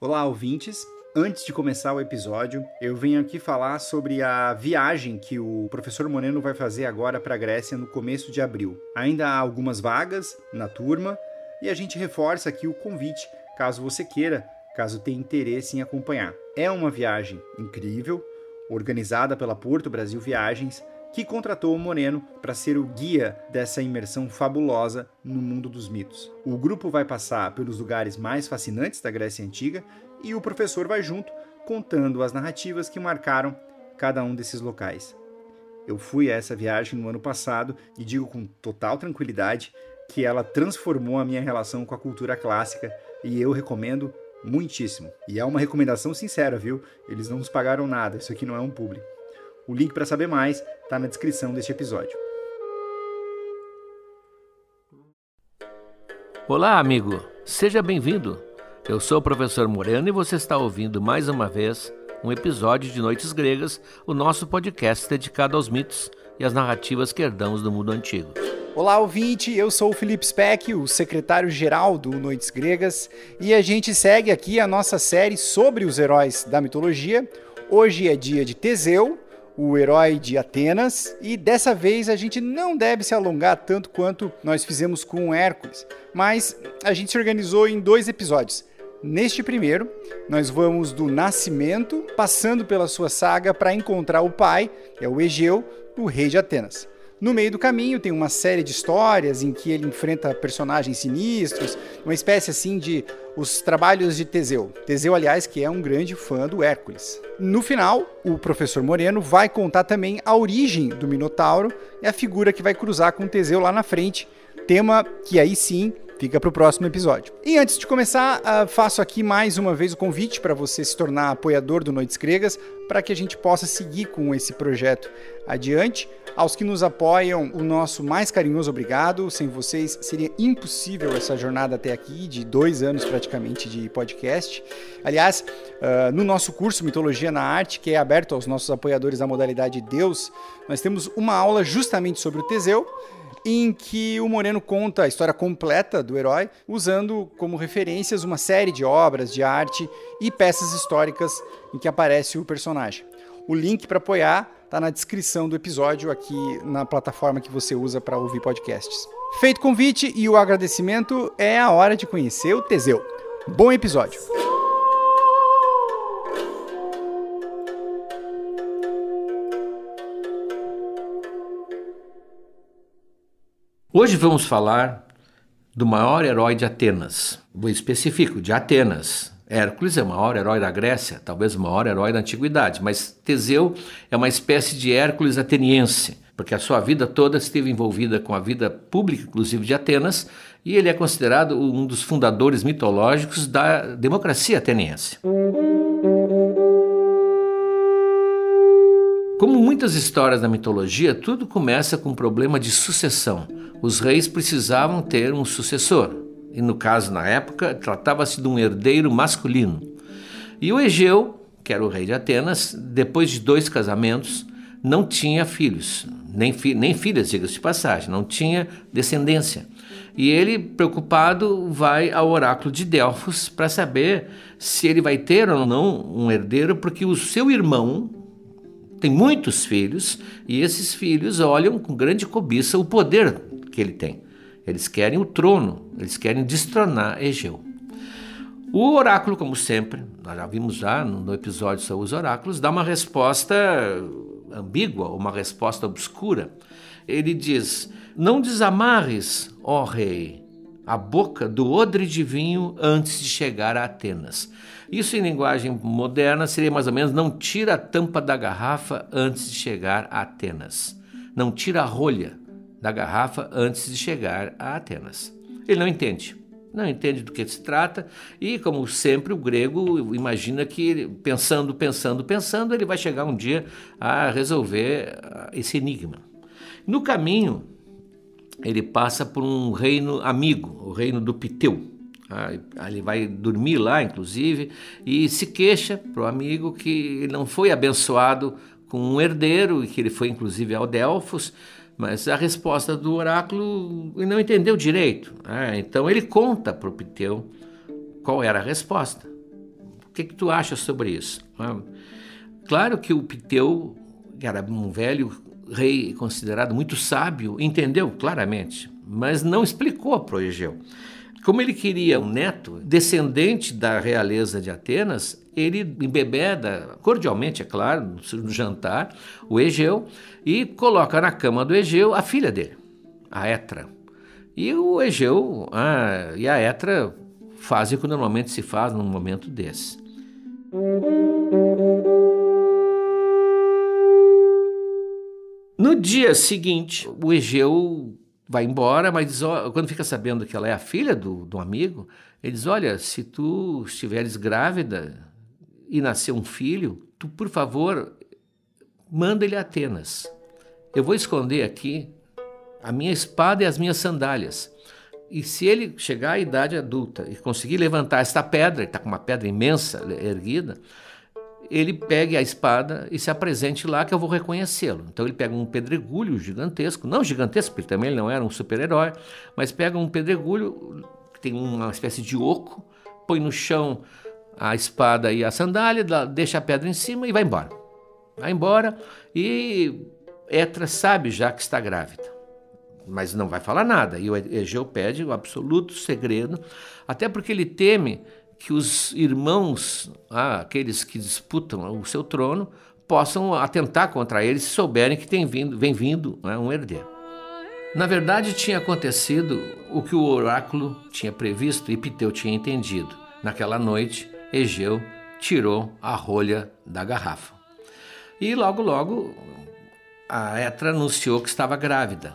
Olá, ouvintes. Antes de começar o episódio, eu venho aqui falar sobre a viagem que o professor Moreno vai fazer agora para a Grécia no começo de abril. Ainda há algumas vagas na turma e a gente reforça aqui o convite, caso você queira, caso tenha interesse em acompanhar. É uma viagem incrível, organizada pela Porto Brasil Viagens, que contratou o Moreno para ser o guia dessa imersão fabulosa no mundo dos mitos. O grupo vai passar pelos lugares mais fascinantes da Grécia Antiga e o professor vai junto contando as narrativas que marcaram cada um desses locais. Eu fui a essa viagem no ano passado e digo com total tranquilidade que ela transformou a minha relação com a cultura clássica e eu recomendo muitíssimo. E é uma recomendação sincera, viu? Eles não nos pagaram nada, isso aqui não é um publi. O link para saber mais está na descrição deste episódio. Olá, amigo. Seja bem-vindo. Eu sou o professor Moreno e você está ouvindo mais uma vez um episódio de Noites Gregas, o nosso podcast dedicado aos mitos e às narrativas que herdamos do mundo antigo. Olá, ouvinte, eu sou o Felipe Speck, o secretário-geral do Noites Gregas, e a gente segue aqui a nossa série sobre os heróis da mitologia. Hoje é dia de Teseu, o herói de Atenas, e dessa vez a gente não deve se alongar tanto quanto nós fizemos com Hércules, mas a gente se organizou em dois episódios. Neste primeiro, nós vamos do nascimento, passando pela sua saga para encontrar o pai, que é o Egeu, o rei de Atenas. No meio do caminho tem uma série de histórias em que ele enfrenta personagens sinistros, uma espécie assim de os trabalhos de Teseu. Teseu, aliás, que é um grande fã do Hércules. No final, o professor Moreno vai contar também a origem do Minotauro e a figura que vai cruzar com Teseu lá na frente, tema que aí sim Fica para o próximo episódio. E antes de começar, uh, faço aqui mais uma vez o convite para você se tornar apoiador do Noites Gregas, para que a gente possa seguir com esse projeto adiante. Aos que nos apoiam, o nosso mais carinhoso obrigado. Sem vocês seria impossível essa jornada até aqui, de dois anos praticamente de podcast. Aliás, uh, no nosso curso Mitologia na Arte, que é aberto aos nossos apoiadores da modalidade Deus, nós temos uma aula justamente sobre o Teseu em que o Moreno conta a história completa do herói, usando como referências uma série de obras de arte e peças históricas em que aparece o personagem. O link para apoiar está na descrição do episódio aqui na plataforma que você usa para ouvir podcasts. Feito o convite e o agradecimento, é a hora de conhecer o Teseu. Bom episódio! Hoje vamos falar do maior herói de Atenas, vou específico, de Atenas. Hércules é o maior herói da Grécia, talvez o maior herói da antiguidade, mas Teseu é uma espécie de Hércules ateniense, porque a sua vida toda esteve envolvida com a vida pública, inclusive de Atenas, e ele é considerado um dos fundadores mitológicos da democracia ateniense. Como muitas histórias da mitologia, tudo começa com um problema de sucessão. Os reis precisavam ter um sucessor, e no caso, na época, tratava-se de um herdeiro masculino. E o Egeu, que era o rei de Atenas, depois de dois casamentos, não tinha filhos, nem, fi nem filhas, diga-se de passagem, não tinha descendência. E ele, preocupado, vai ao oráculo de Delfos para saber se ele vai ter ou não um herdeiro, porque o seu irmão, tem muitos filhos e esses filhos olham com grande cobiça o poder que ele tem. Eles querem o trono, eles querem destronar Egeu. O oráculo, como sempre, nós já vimos já no episódio sobre os oráculos, dá uma resposta ambígua, uma resposta obscura. Ele diz: Não desamarres, ó rei, a boca do odre de vinho antes de chegar a Atenas. Isso em linguagem moderna seria mais ou menos: não tira a tampa da garrafa antes de chegar a Atenas. Não tira a rolha da garrafa antes de chegar a Atenas. Ele não entende. Não entende do que se trata e, como sempre, o grego imagina que, pensando, pensando, pensando, ele vai chegar um dia a resolver ah, esse enigma. No caminho, ele passa por um reino amigo, o reino do Piteu. Ah, ele vai dormir lá, inclusive, e se queixa para o amigo que não foi abençoado com um herdeiro e que ele foi, inclusive, ao Delfos, mas a resposta do oráculo não entendeu direito. Ah, então ele conta para o Piteu qual era a resposta. que, que tu acha sobre isso? Claro que o Piteu, que era um velho rei considerado muito sábio, entendeu claramente, mas não explicou para o Egeu. Como ele queria um neto, descendente da realeza de Atenas, ele embebeda, cordialmente, é claro, no jantar, o Egeu, e coloca na cama do Egeu a filha dele, a Etra. E o Egeu ah, e a Etra fazem o que normalmente se faz num momento desse. No dia seguinte, o Egeu vai embora, mas diz, ó, quando fica sabendo que ela é a filha do, do amigo, ele diz: Olha, se tu estiveres grávida e nascer um filho, tu, por favor, manda ele a Atenas. Eu vou esconder aqui a minha espada e as minhas sandálias. E se ele chegar à idade adulta e conseguir levantar esta pedra, está com uma pedra imensa erguida, ele pegue a espada e se apresente lá que eu vou reconhecê-lo. Então ele pega um pedregulho gigantesco, não gigantesco, porque também ele não era um super-herói, mas pega um pedregulho que tem uma espécie de oco, põe no chão a espada e a sandália, deixa a pedra em cima e vai embora. Vai embora e Etra sabe já que está grávida mas não vai falar nada. E o Egeu pede o absoluto segredo, até porque ele teme que os irmãos, ah, aqueles que disputam o seu trono, possam atentar contra ele se souberem que tem vindo, vem vindo né, um herdeiro. Na verdade, tinha acontecido o que o oráculo tinha previsto e Piteu tinha entendido. Naquela noite, Egeu tirou a rolha da garrafa. E logo, logo, a Etra anunciou que estava grávida.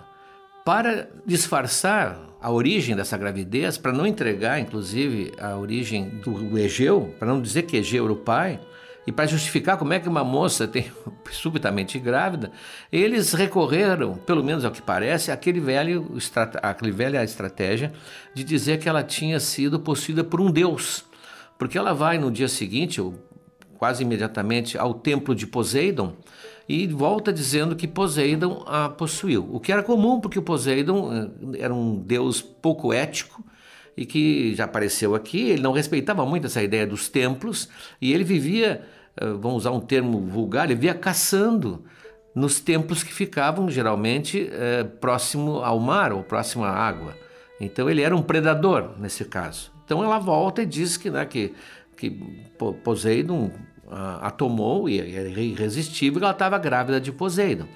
Para disfarçar a origem dessa gravidez, para não entregar, inclusive, a origem do Egeu, para não dizer que Egeu era o pai, e para justificar como é que uma moça tem subitamente grávida, eles recorreram, pelo menos ao que parece, àquele velho, àquele velha estratégia de dizer que ela tinha sido possuída por um deus. Porque ela vai no dia seguinte, ou quase imediatamente, ao templo de Poseidon, e volta dizendo que Poseidon a possuiu. O que era comum, porque o Poseidon eh, era um deus pouco ético e que já apareceu aqui. Ele não respeitava muito essa ideia dos templos e ele vivia, eh, vamos usar um termo vulgar, ele vivia caçando nos templos que ficavam geralmente é, próximo ao mar ou próximo à água. Então ele era um predador nesse caso. Então ela volta e diz que, né, que, que Poseidon a, tomou e era irresistível, ela estava grávida de Poseidon.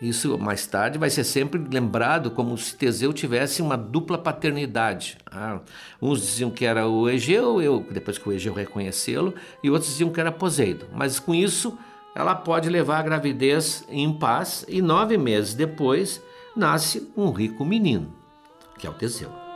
Isso mais tarde vai ser sempre lembrado como se Teseu tivesse uma dupla paternidade. Ah, uns diziam que era o Egeu, eu, depois que o Egeu reconhecê-lo, e outros diziam que era Poseidon. Mas com isso, ela pode levar a gravidez em paz e nove meses depois nasce um rico menino, que é o Teseu.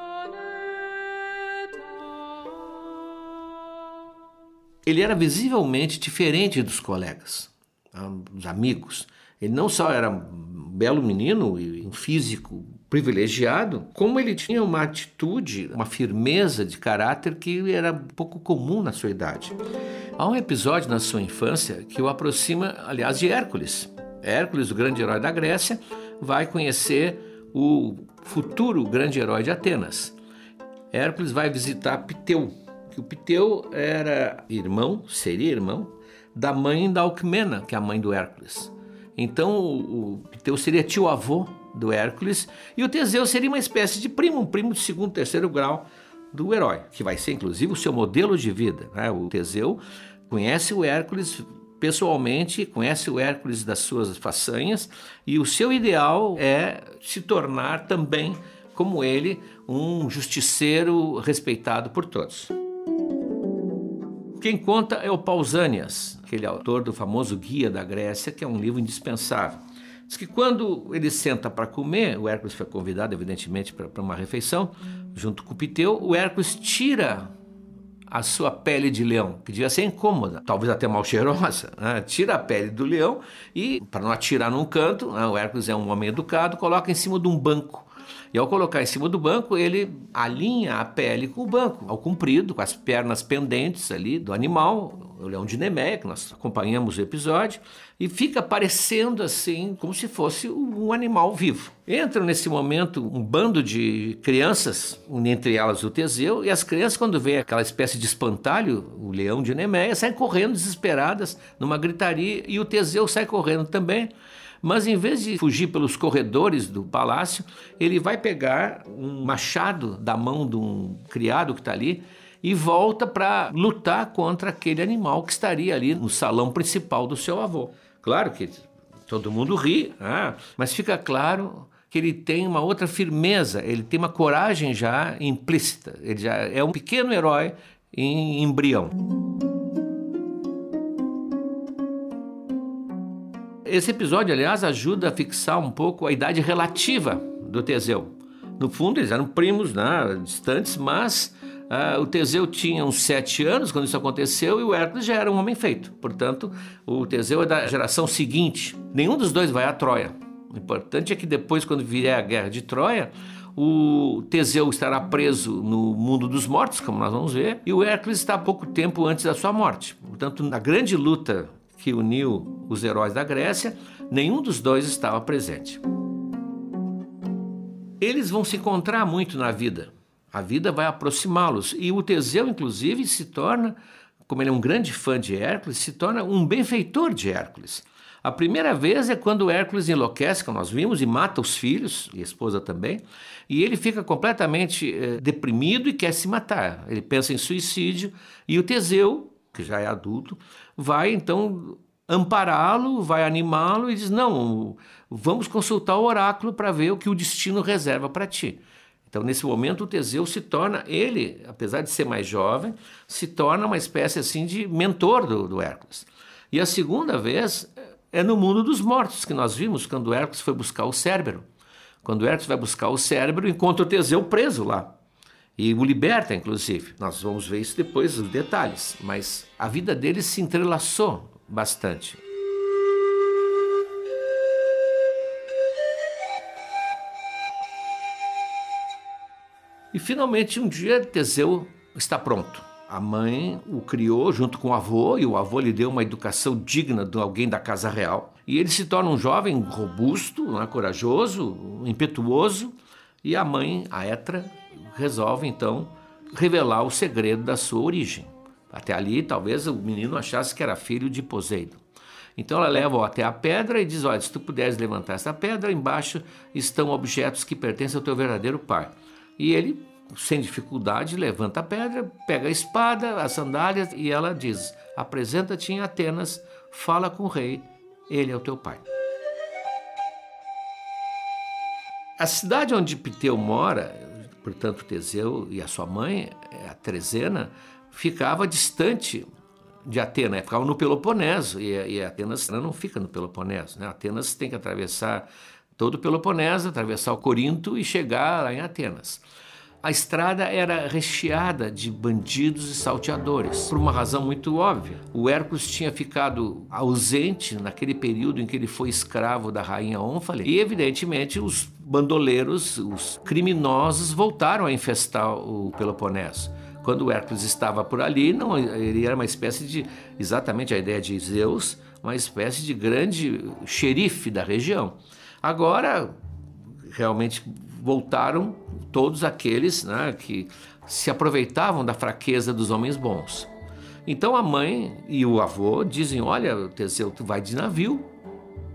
Ele era visivelmente diferente dos colegas, tá? dos amigos. Ele não só era um belo menino e um físico privilegiado, como ele tinha uma atitude, uma firmeza de caráter que era pouco comum na sua idade. Há um episódio na sua infância que o aproxima, aliás, de Hércules. Hércules, o grande herói da Grécia, vai conhecer o futuro grande herói de Atenas. Hércules vai visitar Piteu, que o Piteu era irmão, seria irmão, da mãe da Alcmena, que é a mãe do Hércules. Então o Piteu seria tio-avô do Hércules e o Teseu seria uma espécie de primo, um primo de segundo, terceiro grau do herói, que vai ser inclusive o seu modelo de vida. Né? O Teseu conhece o Hércules pessoalmente, conhece o Hércules das suas façanhas e o seu ideal é se tornar também, como ele, um justiceiro respeitado por todos. Quem conta é o Pausanias, aquele autor do famoso Guia da Grécia, que é um livro indispensável. Diz que quando ele senta para comer, o Hércules foi convidado, evidentemente, para uma refeição, junto com o Piteu, o Hércules tira a sua pele de leão, que devia ser incômoda, talvez até mal cheirosa, né? tira a pele do leão e, para não atirar num canto, né? o Hércules é um homem educado, coloca em cima de um banco. E ao colocar em cima do banco, ele alinha a pele com o banco, ao comprido, com as pernas pendentes ali do animal, o leão de Nemeia, que nós acompanhamos o episódio, e fica parecendo assim, como se fosse um animal vivo. Entra nesse momento um bando de crianças, entre elas o Teseu, e as crianças, quando vê aquela espécie de espantalho, o leão de Nemeia, saem correndo desesperadas, numa gritaria, e o Teseu sai correndo também. Mas em vez de fugir pelos corredores do palácio, ele vai pegar um machado da mão de um criado que está ali e volta para lutar contra aquele animal que estaria ali no salão principal do seu avô. Claro que todo mundo ri, ah, mas fica claro que ele tem uma outra firmeza, ele tem uma coragem já implícita, ele já é um pequeno herói em embrião. Esse episódio, aliás, ajuda a fixar um pouco a idade relativa do Teseu. No fundo, eles eram primos, né, distantes, mas uh, o Teseu tinha uns sete anos quando isso aconteceu e o Hércules já era um homem feito. Portanto, o Teseu é da geração seguinte. Nenhum dos dois vai a Troia. O importante é que depois, quando vier a guerra de Troia, o Teseu estará preso no mundo dos mortos, como nós vamos ver, e o Hércules está pouco tempo antes da sua morte. Portanto, na grande luta que uniu os heróis da Grécia, nenhum dos dois estava presente. Eles vão se encontrar muito na vida. A vida vai aproximá-los e o Teseu, inclusive, se torna, como ele é um grande fã de Hércules, se torna um benfeitor de Hércules. A primeira vez é quando Hércules enlouquece, como nós vimos, e mata os filhos, e a esposa também, e ele fica completamente eh, deprimido e quer se matar. Ele pensa em suicídio, e o Teseu, que já é adulto, vai então ampará-lo, vai animá-lo e diz: Não, vamos consultar o oráculo para ver o que o destino reserva para ti. Então, nesse momento, o Teseu se torna, ele, apesar de ser mais jovem, se torna uma espécie assim de mentor do, do Hércules. E a segunda vez é no mundo dos mortos, que nós vimos quando Hércules foi buscar o cérebro. Quando Hércules vai buscar o cérebro, encontra o Teseu preso lá e o liberta, inclusive. Nós vamos ver isso depois, os detalhes, mas a vida dele se entrelaçou bastante. E finalmente um dia Teseu está pronto. A mãe o criou junto com o avô e o avô lhe deu uma educação digna de alguém da casa real. E ele se torna um jovem robusto, né, corajoso, impetuoso. E a mãe, a Etra, resolve então revelar o segredo da sua origem. Até ali, talvez o menino achasse que era filho de Poseidon. Então ela leva até a pedra e diz: Olha, se tu puderes levantar essa pedra, embaixo estão objetos que pertencem ao teu verdadeiro pai. E ele, sem dificuldade, levanta a pedra, pega a espada, as sandálias e ela diz: Apresenta-te em Atenas, fala com o rei, ele é o teu pai. A cidade onde Piteu mora portanto, Teseu e a sua mãe, é, a Trezena, ficava distante de Atenas, né? ficava no Peloponeso, e, e Atenas não fica no Peloponeso. Né? Atenas tem que atravessar todo o Peloponeso, atravessar o Corinto e chegar lá em Atenas. A estrada era recheada de bandidos e salteadores, por uma razão muito óbvia. O Hércules tinha ficado ausente naquele período em que ele foi escravo da rainha Ônfale, e evidentemente os bandoleiros, os criminosos voltaram a infestar o Peloponeso. Quando Hércules estava por ali, não, ele era uma espécie de, exatamente a ideia de Zeus, uma espécie de grande xerife da região. Agora, realmente voltaram todos aqueles né, que se aproveitavam da fraqueza dos homens bons. Então a mãe e o avô dizem: Olha, Teseu, tu vai de navio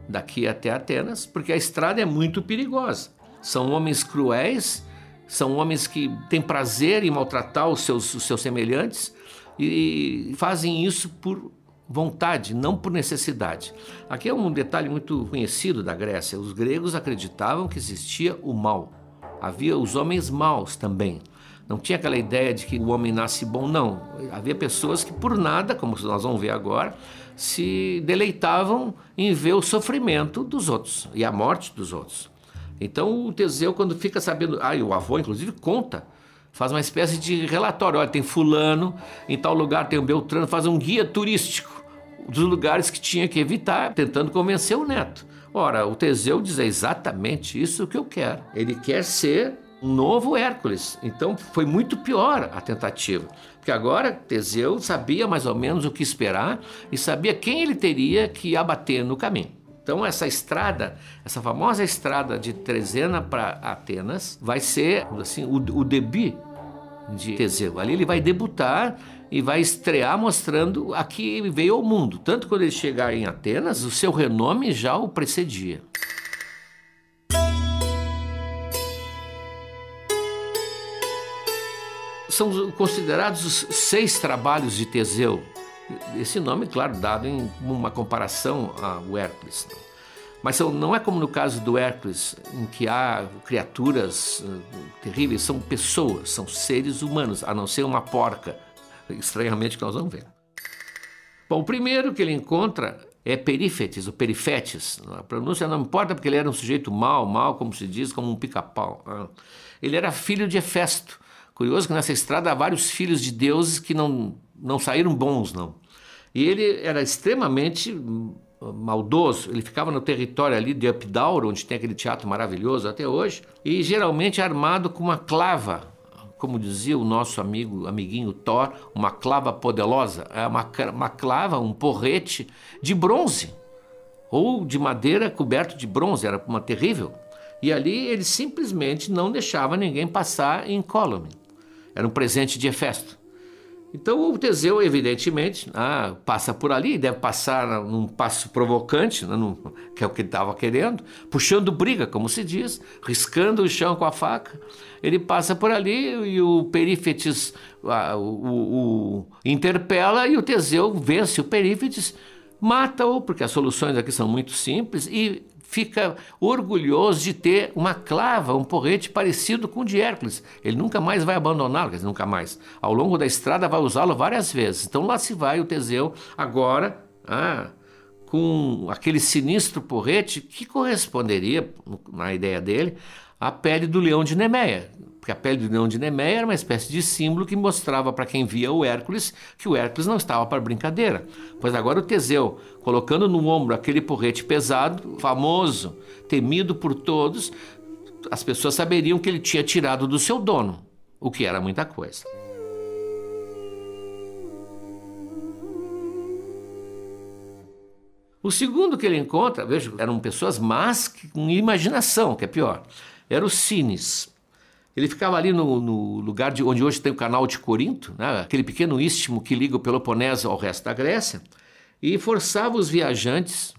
daqui até Atenas, porque a estrada é muito perigosa. São homens cruéis, são homens que têm prazer em maltratar os seus, os seus semelhantes e fazem isso por vontade, não por necessidade. Aqui é um detalhe muito conhecido da Grécia. Os gregos acreditavam que existia o mal. Havia os homens maus também. Não tinha aquela ideia de que o homem nasce bom, não. Havia pessoas que, por nada, como nós vamos ver agora, se deleitavam em ver o sofrimento dos outros e a morte dos outros. Então o Teseu, quando fica sabendo, ah, o avô inclusive conta, faz uma espécie de relatório: olha, tem Fulano, em tal lugar tem o Beltrano, faz um guia turístico dos lugares que tinha que evitar, tentando convencer o neto. Ora, o Teseu diz exatamente isso que eu quero. Ele quer ser um novo Hércules. Então foi muito pior a tentativa. Porque agora Teseu sabia mais ou menos o que esperar e sabia quem ele teria que abater no caminho. Então essa estrada, essa famosa estrada de Trezena para Atenas, vai ser assim o, o debut de Teseu. Ali ele vai debutar e vai estrear mostrando a que veio ao mundo. Tanto quando ele chegar em Atenas, o seu renome já o precedia. São considerados os seis trabalhos de Teseu. Esse nome, claro, dado em uma comparação ao Hércules. Mas não é como no caso do Hércules, em que há criaturas uh, terríveis, são pessoas, são seres humanos, a não ser uma porca, estranhamente que nós vamos ver. Bom, o primeiro que ele encontra é Perífetes, ou Perifetes. A pronúncia não importa porque ele era um sujeito mau, mau, como se diz, como um pica-pau. Né? Ele era filho de Hefesto. Curioso que nessa estrada há vários filhos de deuses que não, não saíram bons, não. E ele era extremamente maldoso, ele ficava no território ali de Epidauro, onde tem aquele teatro maravilhoso até hoje, e geralmente armado com uma clava, como dizia o nosso amigo, amiguinho Thor, uma clava poderosa, é uma, uma clava, um porrete de bronze, ou de madeira coberto de bronze, era uma terrível. E ali ele simplesmente não deixava ninguém passar em incólume. Era um presente de Hefesto. Então o Teseu, evidentemente, ah, passa por ali, deve passar num passo provocante, né, num, que é o que ele estava querendo, puxando briga, como se diz, riscando o chão com a faca. Ele passa por ali e o Perífetes ah, o, o, o interpela e o Teseu vence o Perífetes, mata-o, porque as soluções aqui são muito simples, e fica orgulhoso de ter uma clava, um porrete parecido com o de Hércules. Ele nunca mais vai abandoná-lo, nunca mais. Ao longo da estrada vai usá-lo várias vezes. Então lá se vai o Teseu, agora, ah, com aquele sinistro porrete que corresponderia, na ideia dele, à pele do leão de Nemeia. Porque a pele do leão de Nemeia era uma espécie de símbolo que mostrava para quem via o Hércules que o Hércules não estava para brincadeira. Pois agora o Teseu, colocando no ombro aquele porrete pesado, famoso, temido por todos, as pessoas saberiam que ele tinha tirado do seu dono, o que era muita coisa. O segundo que ele encontra, veja, eram pessoas más com imaginação, que é pior. Era o Cines. Ele ficava ali no, no, lugar de onde hoje tem o canal de Corinto, né? aquele pequeno istmo que liga o Peloponeso ao resto da Grécia, e forçava os viajantes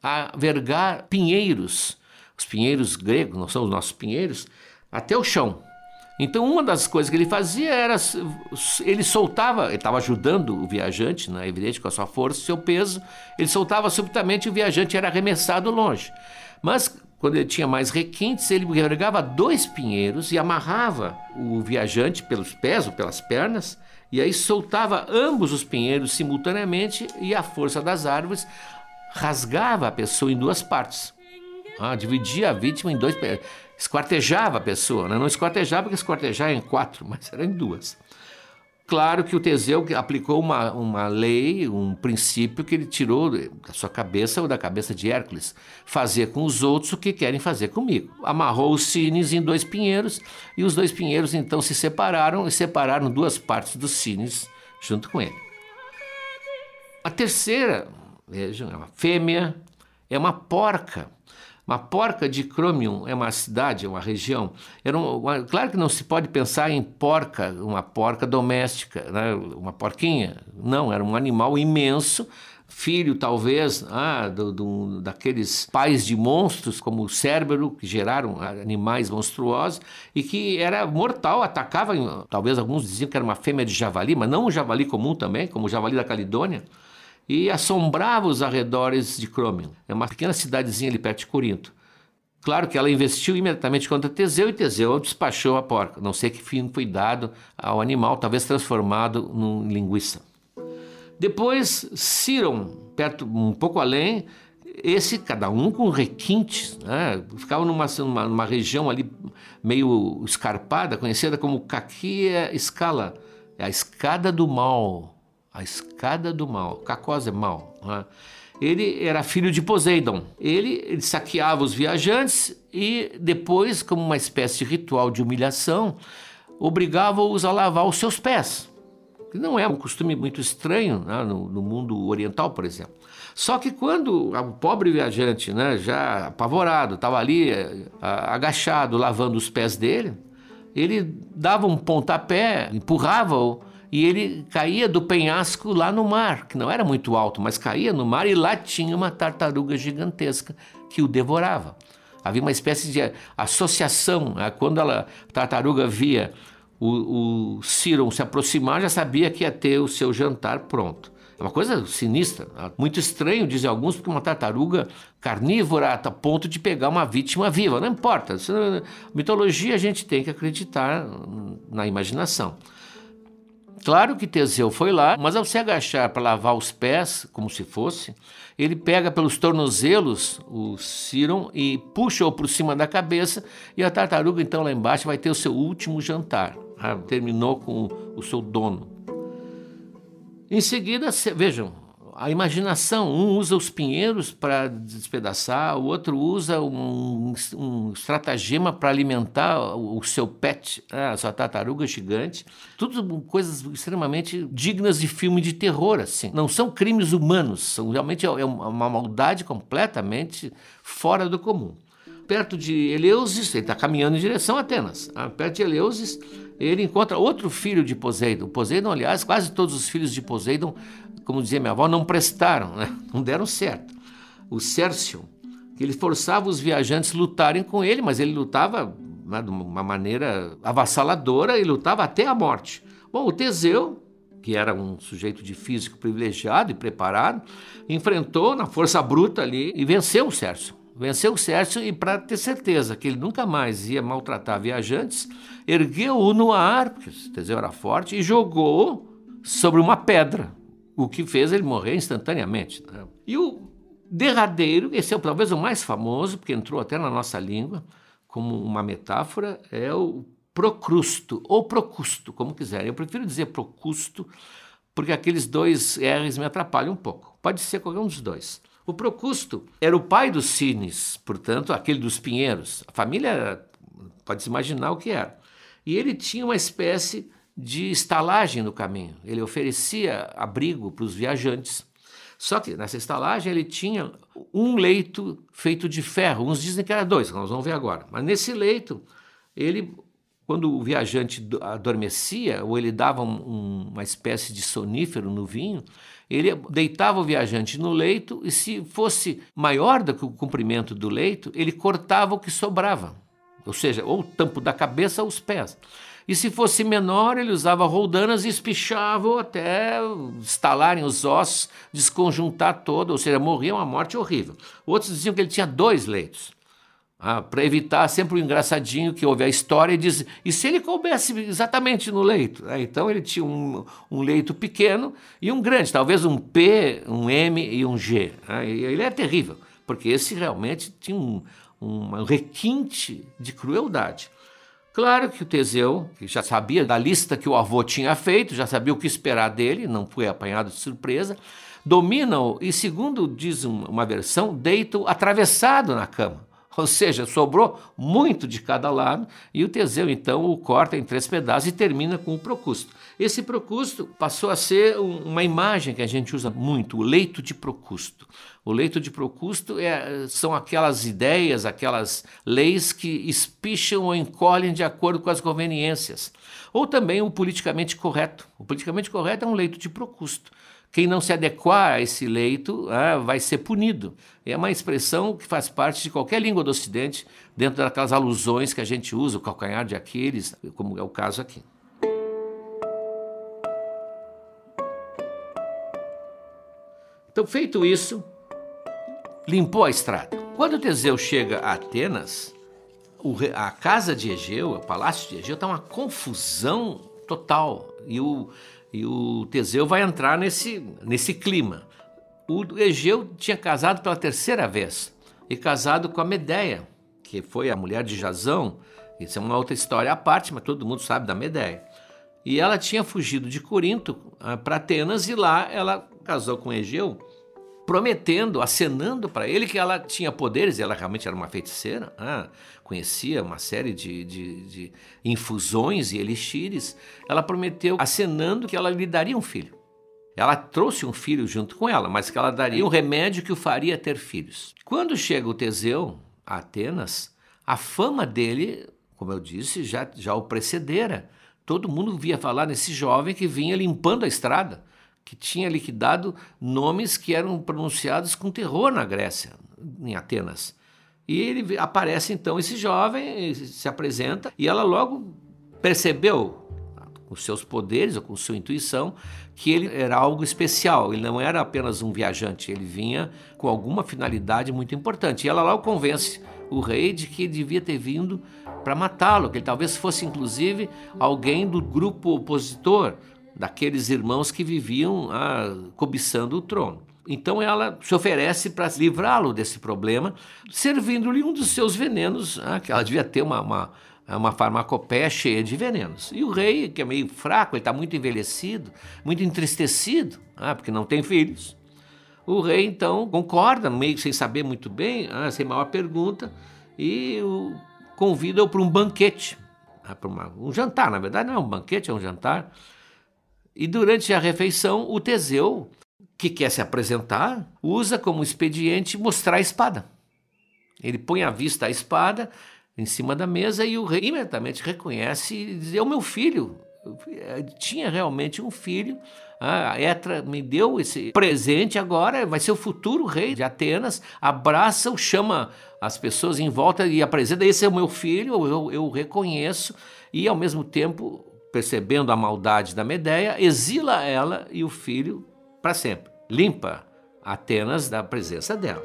a vergar pinheiros, os pinheiros gregos, não são os nossos pinheiros, até o chão. Então, uma das coisas que ele fazia era. Ele soltava, ele estava ajudando o viajante, né, evidente, com a sua força, seu peso, ele soltava subitamente e o viajante era arremessado longe. Mas quando ele tinha mais requintes, ele carregava dois pinheiros e amarrava o viajante pelos pés ou pelas pernas, e aí soltava ambos os pinheiros simultaneamente e a força das árvores rasgava a pessoa em duas partes. Ah, dividia a vítima em dois, esquartejava a pessoa, né? não esquartejava porque esquartejar é em quatro, mas era em duas. Claro que o Teseu aplicou uma, uma lei, um princípio que ele tirou da sua cabeça ou da cabeça de Hércules. Fazer com os outros o que querem fazer comigo. Amarrou os cines em dois pinheiros e os dois pinheiros então se separaram e separaram duas partes dos cines junto com ele. A terceira, vejam, é uma fêmea, é uma porca. Porca de Chromium é uma cidade, é uma região. Era uma, claro que não se pode pensar em porca, uma porca doméstica, né? uma porquinha. Não, era um animal imenso, filho talvez ah, do, do, daqueles pais de monstros como o Cérbero, que geraram animais monstruosos e que era mortal, atacava, talvez alguns diziam que era uma fêmea de javali, mas não um javali comum também, como o javali da Calidônia e assombrava os arredores de Cromion. É uma pequena cidadezinha ali perto de Corinto. Claro que ela investiu imediatamente contra Teseu e Teseu despachou a porca. Não sei que fim foi dado ao animal, talvez transformado em linguiça. Depois, Ciron, perto, um pouco além, esse, cada um com requintes, né? ficava numa, numa, numa, região ali meio escarpada, conhecida como Caquia Escala, é a escada do mal a escada do mal. Cacós é mal. Né? ele era filho de Poseidon. Ele, ele saqueava os viajantes e depois, como uma espécie de ritual de humilhação, obrigava-os a lavar os seus pés. Que não é um costume muito estranho né, no, no, mundo oriental, por exemplo. Só que quando o pobre viajante, né, já apavorado, estava ali eh, agachado lavando os pés dele, ele dava um pontapé, empurrava-o e ele caía do penhasco lá no mar, que não era muito alto, mas caía no mar e lá tinha uma tartaruga gigantesca que o devorava. Havia uma espécie de associação. Né? Quando a tartaruga via o, o Ciron se aproximar, já sabia que ia ter o seu jantar pronto. É uma coisa sinistra, né? muito estranho, dizem alguns, porque uma tartaruga carnívora a ponto de pegar uma vítima viva. Não importa. Mitologia a gente tem que acreditar na imaginação. Claro que Teseu foi lá, mas ao se agachar para lavar os pés, como se fosse, ele pega pelos tornozelos o Ciron e puxa-o por cima da cabeça, e a tartaruga, então, lá embaixo, vai ter o seu último jantar. Ah, terminou com o seu dono. Em seguida, vejam, a imaginação. Um usa os pinheiros para despedaçar, o outro usa um, um estratagema para alimentar o, seu pet, né, a sua tartaruga gigante. Tudo coisas extremamente dignas de filme de terror, assim. Não são crimes humanos, são realmente é uma maldade completamente fora do comum. Perto de Eleusis, ele está caminhando em direção a Atenas. Ah, perto de Eleusis, ele encontra outro filho de Poseidon. Poseidon, aliás, quase todos os filhos de Poseidon, como dizia minha avó, não prestaram, né? não deram certo. O Cércio, que ele forçava os viajantes a lutarem com ele, mas ele lutava né, de uma maneira avassaladora e lutava até a morte. Bom, o Teseu, que era um sujeito de físico privilegiado e preparado, enfrentou na força bruta ali e venceu o Cércio. Venceu o Sérgio e, para ter certeza que ele nunca mais ia maltratar viajantes, ergueu-o no ar, porque o Teseu era forte, e jogou sobre uma pedra, o que fez ele morrer instantaneamente. Né? E o derradeiro, esse é talvez o mais famoso, porque entrou até na nossa língua como uma metáfora, é o Procrusto, ou Procusto, como quiserem. Eu prefiro dizer Procusto, porque aqueles dois R's me atrapalham um pouco. Pode ser qualquer um dos dois. O Procusto era o pai dos Cines, portanto, aquele dos Pinheiros. A família pode se imaginar o que era. E ele tinha uma espécie de estalagem no caminho. Ele oferecia abrigo para os viajantes. Só que nessa estalagem ele tinha um leito feito de ferro. Uns dizem que era dois, nós vamos ver agora. Mas nesse leito, ele, quando o viajante adormecia, ou ele dava um, uma espécie de sonífero no vinho, ele deitava o viajante no leito e, se fosse maior do que o comprimento do leito, ele cortava o que sobrava, ou seja, ou o tampo da cabeça ou os pés. E se fosse menor, ele usava roldanas e espichava até estalarem os ossos, desconjuntar todo, ou seja, morria uma morte horrível. Outros diziam que ele tinha dois leitos. Ah, para evitar sempre o engraçadinho que houve a história e diz, e se ele coubesse exatamente no leito? Ah, então ele tinha um, um, leito pequeno e um grande, talvez um P, um M e um G. Ah, ele é terrível, porque esse realmente tinha um, um requinte de crueldade. Claro que o Teseu, que já sabia da lista que o avô tinha feito, já sabia o que esperar dele, não foi apanhado de surpresa, domina-o e, segundo diz uma versão, deita-o atravessado na cama. Ou seja, sobrou muito de cada lado e o Teseu então o corta em três pedaços e termina com o Procusto. Esse Procusto passou a ser uma imagem que a gente usa muito, o leito de Procusto. O leito de Procusto é, são aquelas ideias, aquelas leis que espicham ou encolhem de acordo com as conveniências. Ou também o politicamente correto. O politicamente correto é um leito de Procusto. Quem não se adequar a esse leito ah, vai ser punido. É uma expressão que faz parte de qualquer língua do Ocidente, dentro daquelas alusões que a gente usa, o calcanhar de Aquiles, como é o caso aqui. Então, feito isso, limpou a estrada. Quando Teseu chega a Atenas, a casa de Egeu, o palácio de Egeu, está uma confusão total. E o, e o Teseu vai entrar nesse, nesse clima. O Egeu tinha casado pela terceira vez e casado com a Medeia, que foi a mulher de Jazão. Isso é uma outra história à parte, mas todo mundo sabe da Medeia. E ela tinha fugido de Corinto ah, para Atenas e lá ela casou com Egeu prometendo, acenando para ele que ela tinha poderes, ela realmente era uma feiticeira, ah, conhecia uma série de, de, de infusões e elixires. Ela prometeu, acenando que ela lhe daria um filho. Ela trouxe um filho junto com ela, mas que ela daria um remédio que o faria ter filhos. Quando chega o Teseu a Atenas, a fama dele, como eu disse, já, já o precedera. Todo mundo via falar nesse jovem que vinha limpando a estrada, que tinha liquidado nomes que eram pronunciados com terror na Grécia, em Atenas. E ele aparece então esse jovem, se apresenta, e ela logo percebeu com seus poderes ou com sua intuição, que ele era algo especial, ele não era apenas um viajante, ele vinha com alguma finalidade muito importante. E ela lá o convence o rei de que devia ter vindo para matá-lo, que ele talvez fosse inclusive alguém do grupo opositor, daqueles irmãos que viviam ah, cobiçando o trono. Então ela se oferece para livrá-lo desse problema, servindo-lhe um dos seus venenos, ah, que ela devia ter uma, uma uma farmacopeia cheia de venenos. E o rei, que é meio fraco, ele está muito envelhecido, muito entristecido, ah, porque não tem filhos. O rei então concorda, meio sem saber muito bem, ah, sem maior pergunta, e convida-o para um banquete, ah, para uma, um jantar, na verdade não é um banquete, é um jantar. E durante a refeição, o Teseu, que quer se apresentar, usa como expediente mostrar a espada. Ele põe à vista a espada em cima da mesa e o rei imediatamente reconhece e diz: É o meu filho. Eu eh, tinha realmente um filho. A Etra me deu esse presente agora, vai ser o futuro rei de Atenas. Abraça-o, chama as pessoas em volta e apresenta: Esse é o meu filho, eu, eu reconheço. E ao mesmo tempo, percebendo a maldade da Medeia, exila ela e o filho para sempre. Limpa Atenas da presença dela.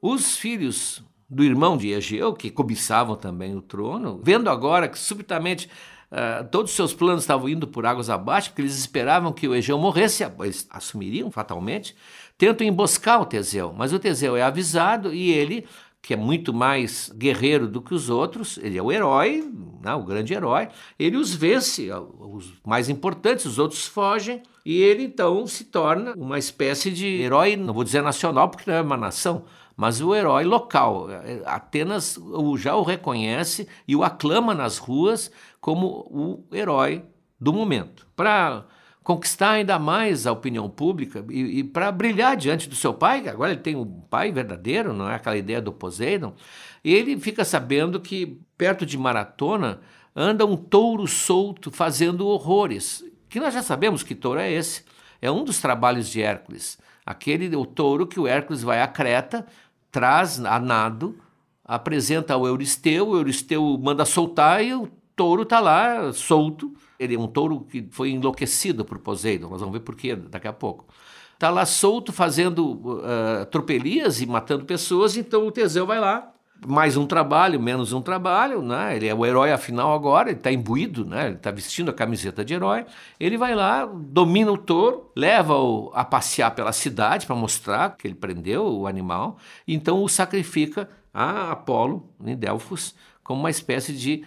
Os filhos do irmão de Egeu, que cobiçavam também o trono, vendo agora que subitamente uh, todos os seus planos estavam indo por águas abaixo, porque eles esperavam que o Egeu morresse, eles assumiriam fatalmente, tentam emboscar o Teseu. Mas o Teseu é avisado e ele, que é muito mais guerreiro do que os outros, ele é o herói, né, o grande herói, ele os vence, os mais importantes, os outros fogem, e ele então se torna uma espécie de herói, não vou dizer nacional, porque não é uma nação, mas o herói local. Atenas já o reconhece e o aclama nas ruas como o herói do momento. Para conquistar ainda mais a opinião pública e, e para brilhar diante do seu pai, que agora ele tem um pai verdadeiro, não é aquela ideia do Poseidon, ele fica sabendo que perto de Maratona anda um touro solto fazendo horrores, que nós já sabemos que touro é esse. É um dos trabalhos de Hércules. Aquele o touro que o Hércules vai a Creta traz a nado, apresenta ao Euristeu, o Euristeu manda soltar e o touro está lá solto. Ele é um touro que foi enlouquecido por Poseidon, nós vamos ver por quê daqui a pouco. Está lá solto fazendo uh, tropelias e matando pessoas, então o Teseu vai lá mais um trabalho, menos um trabalho, né? Ele é o herói afinal agora, ele está imbuído, né? Ele está vestindo a camiseta de herói. Ele vai lá, domina o touro, leva-o a passear pela cidade para mostrar que ele prendeu o animal, então o sacrifica a Apolo em Delfos como uma espécie de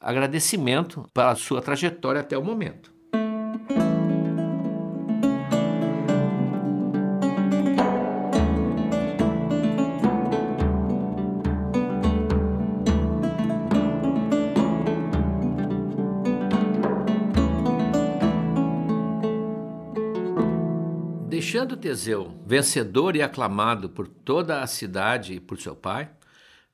agradecimento pela sua trajetória até o momento. Deixando Teseu vencedor e aclamado por toda a cidade e por seu pai,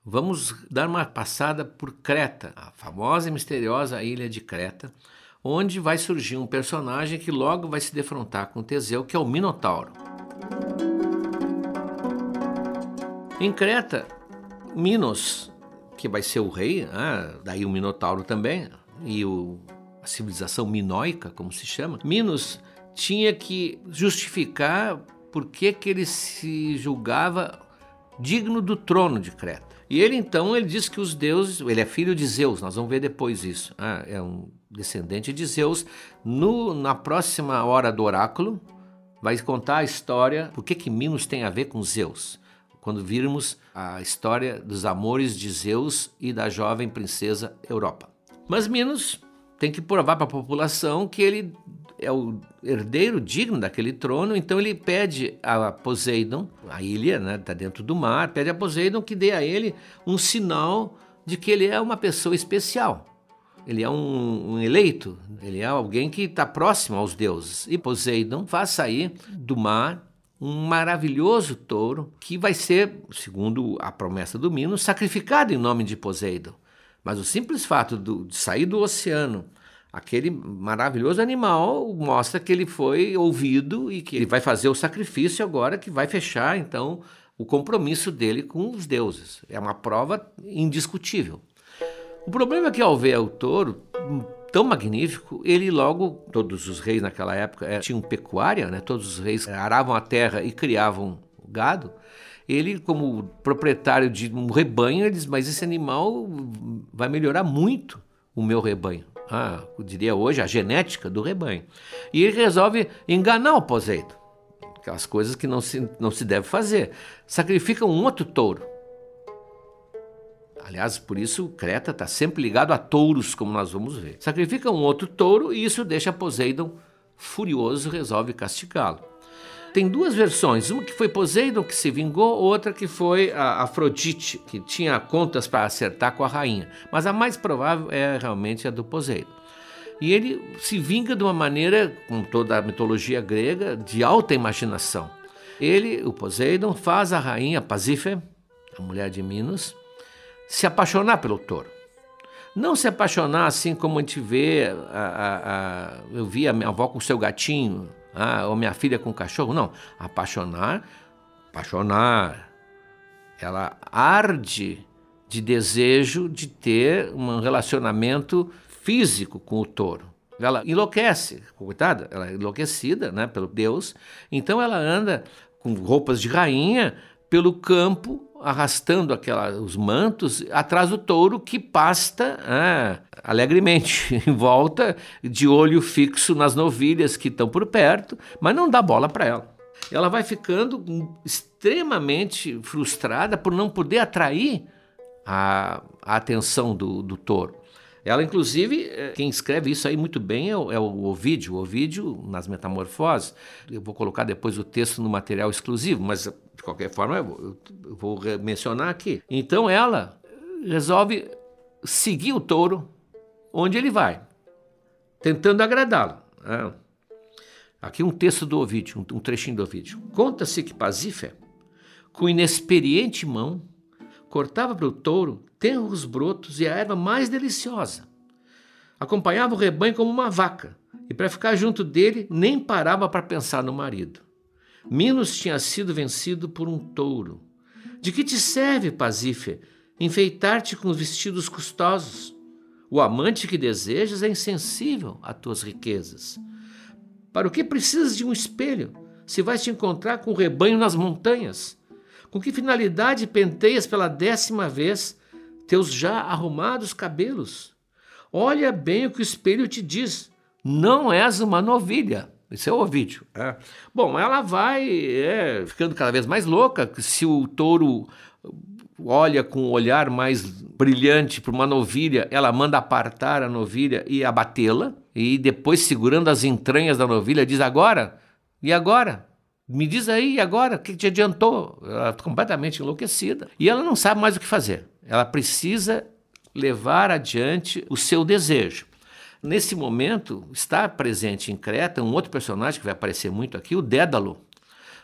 vamos dar uma passada por Creta, a famosa e misteriosa ilha de Creta, onde vai surgir um personagem que logo vai se defrontar com Teseu, que é o Minotauro. Em Creta, Minos, que vai ser o rei, ah, daí o Minotauro também, e o, a civilização minoica, como se chama, Minos tinha que justificar por que, que ele se julgava digno do trono de Creta. E ele então ele diz que os deuses, ele é filho de Zeus, nós vamos ver depois isso. Ah, é um descendente de Zeus. No, na próxima hora do oráculo, vai contar a história, por que, que Minos tem a ver com Zeus. Quando virmos a história dos amores de Zeus e da jovem princesa Europa. Mas Minos tem que provar para a população que ele é o herdeiro digno daquele trono, então ele pede a Poseidon, a ilha, né, tá dentro do mar, pede a Poseidon que dê a ele um sinal de que ele é uma pessoa especial. Ele é um, um eleito, ele é alguém que está próximo aos deuses. E Poseidon faz sair do mar um maravilhoso touro que vai ser, segundo a promessa do Minos, sacrificado em nome de Poseidon. Mas o simples fato do, de sair do oceano aquele maravilhoso animal mostra que ele foi ouvido e que ele vai fazer o sacrifício agora que vai fechar então o compromisso dele com os deuses. É uma prova indiscutível. O problema é que ao ver o touro tão magnífico, ele logo, todos os reis naquela época é, tinham pecuária, né? todos os reis aravam a terra e criavam gado. Ele, como proprietário de um rebanho, ele diz: Mas esse animal vai melhorar muito o meu rebanho. Ah, eu diria hoje, a genética do rebanho. E ele resolve enganar o Poseidon. Aquelas coisas que não se, não se deve fazer. Sacrifica um outro touro. Aliás, por isso Creta está sempre ligado a touros, como nós vamos ver. Sacrifica um outro touro e isso deixa Poseidon furioso, resolve castigá-lo. Tem duas versões, uma que foi Poseidon que se vingou, outra que foi a Afrodite, que tinha contas para acertar com a rainha. Mas a mais provável é realmente a do Poseidon. E ele se vinga de uma maneira, com toda a mitologia grega, de alta imaginação. Ele, o Poseidon, faz a rainha Pasífae, a mulher de Minos, se apaixonar pelo touro. Não se apaixonar assim como a gente vê, a, a, a, eu vi a minha avó com o seu gatinho, ah, ou minha filha com cachorro. Não, apaixonar, apaixonar. Ela arde de desejo de ter um relacionamento físico com o touro. Ela enlouquece, coitada, ela é enlouquecida né, pelo Deus, então ela anda com roupas de rainha pelo campo arrastando aquela, os mantos atrás do touro que pasta ah, alegremente em volta, de olho fixo nas novilhas que estão por perto, mas não dá bola para ela. Ela vai ficando extremamente frustrada por não poder atrair a, a atenção do, do touro. Ela, inclusive, é, quem escreve isso aí muito bem é o, é o Ovídio. O nas Metamorfoses, eu vou colocar depois o texto no material exclusivo, mas qualquer forma eu, vou mencionar aqui. Então ela resolve seguir o touro onde ele vai, tentando agradá-lo. Né? Aqui um texto do Ovídio, um trechinho do Ovídio. Conta-se que Pasífae, com inexperiente mão, cortava para o touro tenros brotos e a erva mais deliciosa. Acompanhava o rebanho como uma vaca, e para ficar junto dele nem parava para pensar no marido. Minos tinha sido vencido por um touro. De que te serve, Pasífae, enfeitar-te com vestidos custosos? O amante que desejas é insensível a tuas riquezas. Para o que precisas de um espelho, se vais te encontrar com o rebanho nas montanhas? Com que finalidade penteias pela décima vez teus já arrumados cabelos? Olha bem o que o espelho te diz: não és uma novilha. Esse é o vídeo. É. Bom, ela vai é, ficando cada vez mais louca. Se o touro olha com um olhar mais brilhante para uma novilha, ela manda apartar a novilha e abatê-la. E depois, segurando as entranhas da novilha, diz: Agora? E agora? Me diz aí, e agora? O que te adiantou? Ela está completamente enlouquecida. E ela não sabe mais o que fazer. Ela precisa levar adiante o seu desejo. Nesse momento, está presente em Creta um outro personagem que vai aparecer muito aqui, o Dédalo,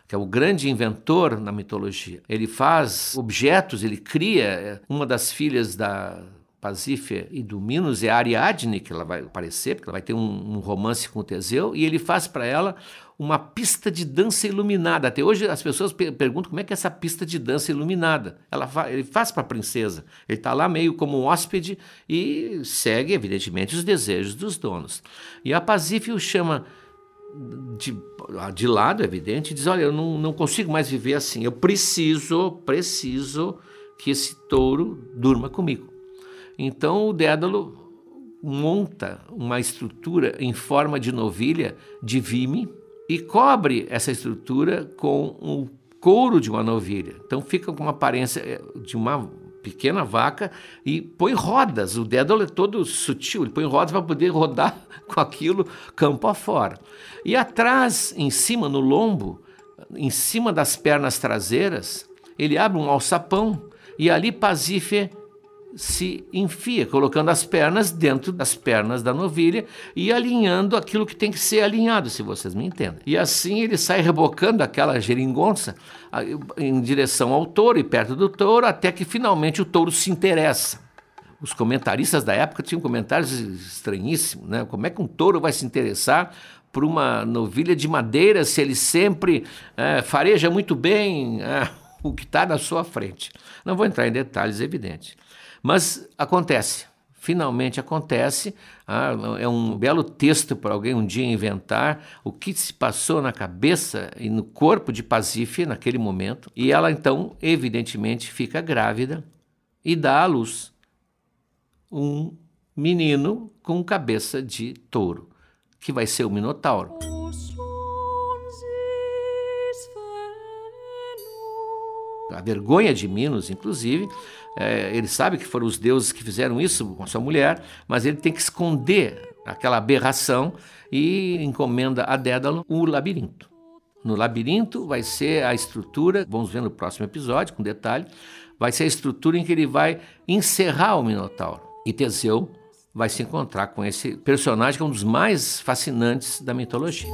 que é o grande inventor na mitologia. Ele faz objetos, ele cria é, uma das filhas da Pasífia e do Minos é a Ariadne, que ela vai aparecer, porque ela vai ter um, um romance com o Teseu, e ele faz para ela uma pista de dança iluminada. Até hoje as pessoas perguntam como é que é essa pista de dança iluminada. Ela fa ele faz para a princesa. Ele está lá meio como um hóspede e segue, evidentemente, os desejos dos donos. E a Pasífia o chama de, de lado, é evidente, e diz: Olha, eu não, não consigo mais viver assim. Eu preciso, preciso que esse touro durma comigo. Então o Dédalo monta uma estrutura em forma de novilha de vime e cobre essa estrutura com o couro de uma novilha. Então fica com uma aparência eh, de uma pequena vaca e põe rodas. O Dédalo é todo sutil, ele põe rodas para poder rodar com aquilo campo afora. E atrás, em cima, no lombo, em cima das pernas traseiras, ele abre um alçapão e ali Pasífae se enfia, colocando as pernas dentro das pernas da novilha e alinhando aquilo que tem que ser alinhado, se vocês me entendem. E assim ele sai rebocando aquela geringonça em direção ao touro e perto do touro, até que finalmente o touro se interessa. Os comentaristas da época tinham comentários estranhíssimos, né? Como é que um touro vai se interessar por uma novilha de madeira se ele sempre é, fareja muito bem é, o que está na sua frente? Não vou entrar em detalhes, é evidente. Mas acontece, finalmente acontece. Ah, é um belo texto para alguém um dia inventar o que se passou na cabeça e no corpo de Pasífae naquele momento. E ela então, evidentemente, fica grávida e dá à luz um menino com cabeça de touro, que vai ser o Minotauro. A vergonha de Minos, inclusive, é, ele sabe que foram os deuses que fizeram isso com sua mulher, mas ele tem que esconder aquela aberração e encomenda a Dédalo o labirinto. No labirinto vai ser a estrutura, vamos ver no próximo episódio com detalhe, vai ser a estrutura em que ele vai encerrar o Minotauro. E Teseu vai se encontrar com esse personagem que é um dos mais fascinantes da mitologia.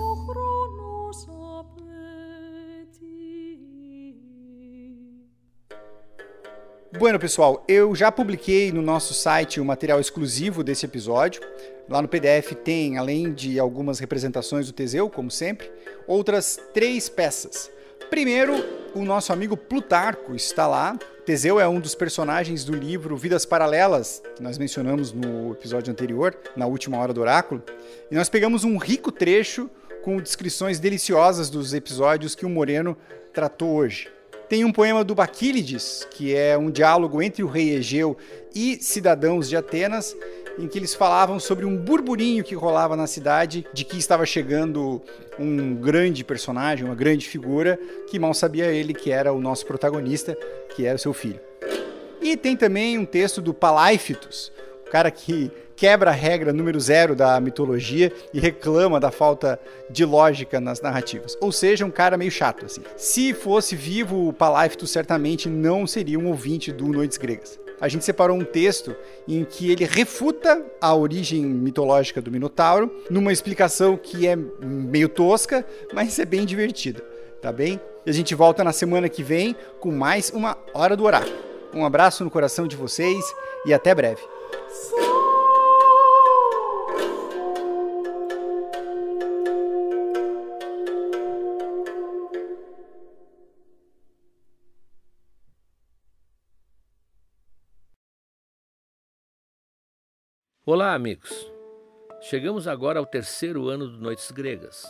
Bueno, pessoal, eu já publiquei no nosso site o material exclusivo desse episódio. Lá no PDF tem, além de algumas representações do Teseu, como sempre, outras três peças. Primeiro, o nosso amigo Plutarco está lá. Teseu é um dos personagens do livro Vidas Paralelas, que nós mencionamos no episódio anterior, na última hora do oráculo. E nós pegamos um rico trecho com descrições deliciosas dos episódios que o Moreno tratou hoje. Tem um poema do Baquílides, que é um diálogo entre o rei Egeu e cidadãos de Atenas, em que eles falavam sobre um burburinho que rolava na cidade de que estava chegando um grande personagem, uma grande figura, que mal sabia ele que era o nosso protagonista, que era o seu filho. E tem também um texto do Palaífitos, o cara que quebra a regra número zero da mitologia e reclama da falta de lógica nas narrativas. Ou seja, um cara meio chato, assim. Se fosse vivo, o Paláfito certamente não seria um ouvinte do Noites Gregas. A gente separou um texto em que ele refuta a origem mitológica do Minotauro, numa explicação que é meio tosca, mas é bem divertida, tá bem? E a gente volta na semana que vem com mais uma Hora do Oráculo. Um abraço no coração de vocês e até breve. Olá, amigos! Chegamos agora ao terceiro ano do Noites Gregas.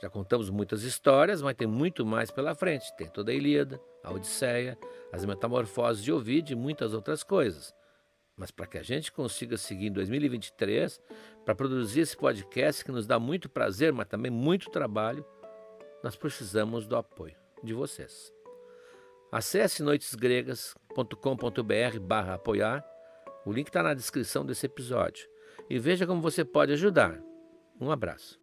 Já contamos muitas histórias, mas tem muito mais pela frente. Tem toda a Ilíada, a Odisseia, as Metamorfoses de Ovid e muitas outras coisas. Mas para que a gente consiga seguir em 2023, para produzir esse podcast que nos dá muito prazer, mas também muito trabalho, nós precisamos do apoio de vocês. Acesse noitesgregas.com.br barra apoiar o link está na descrição desse episódio. E veja como você pode ajudar. Um abraço.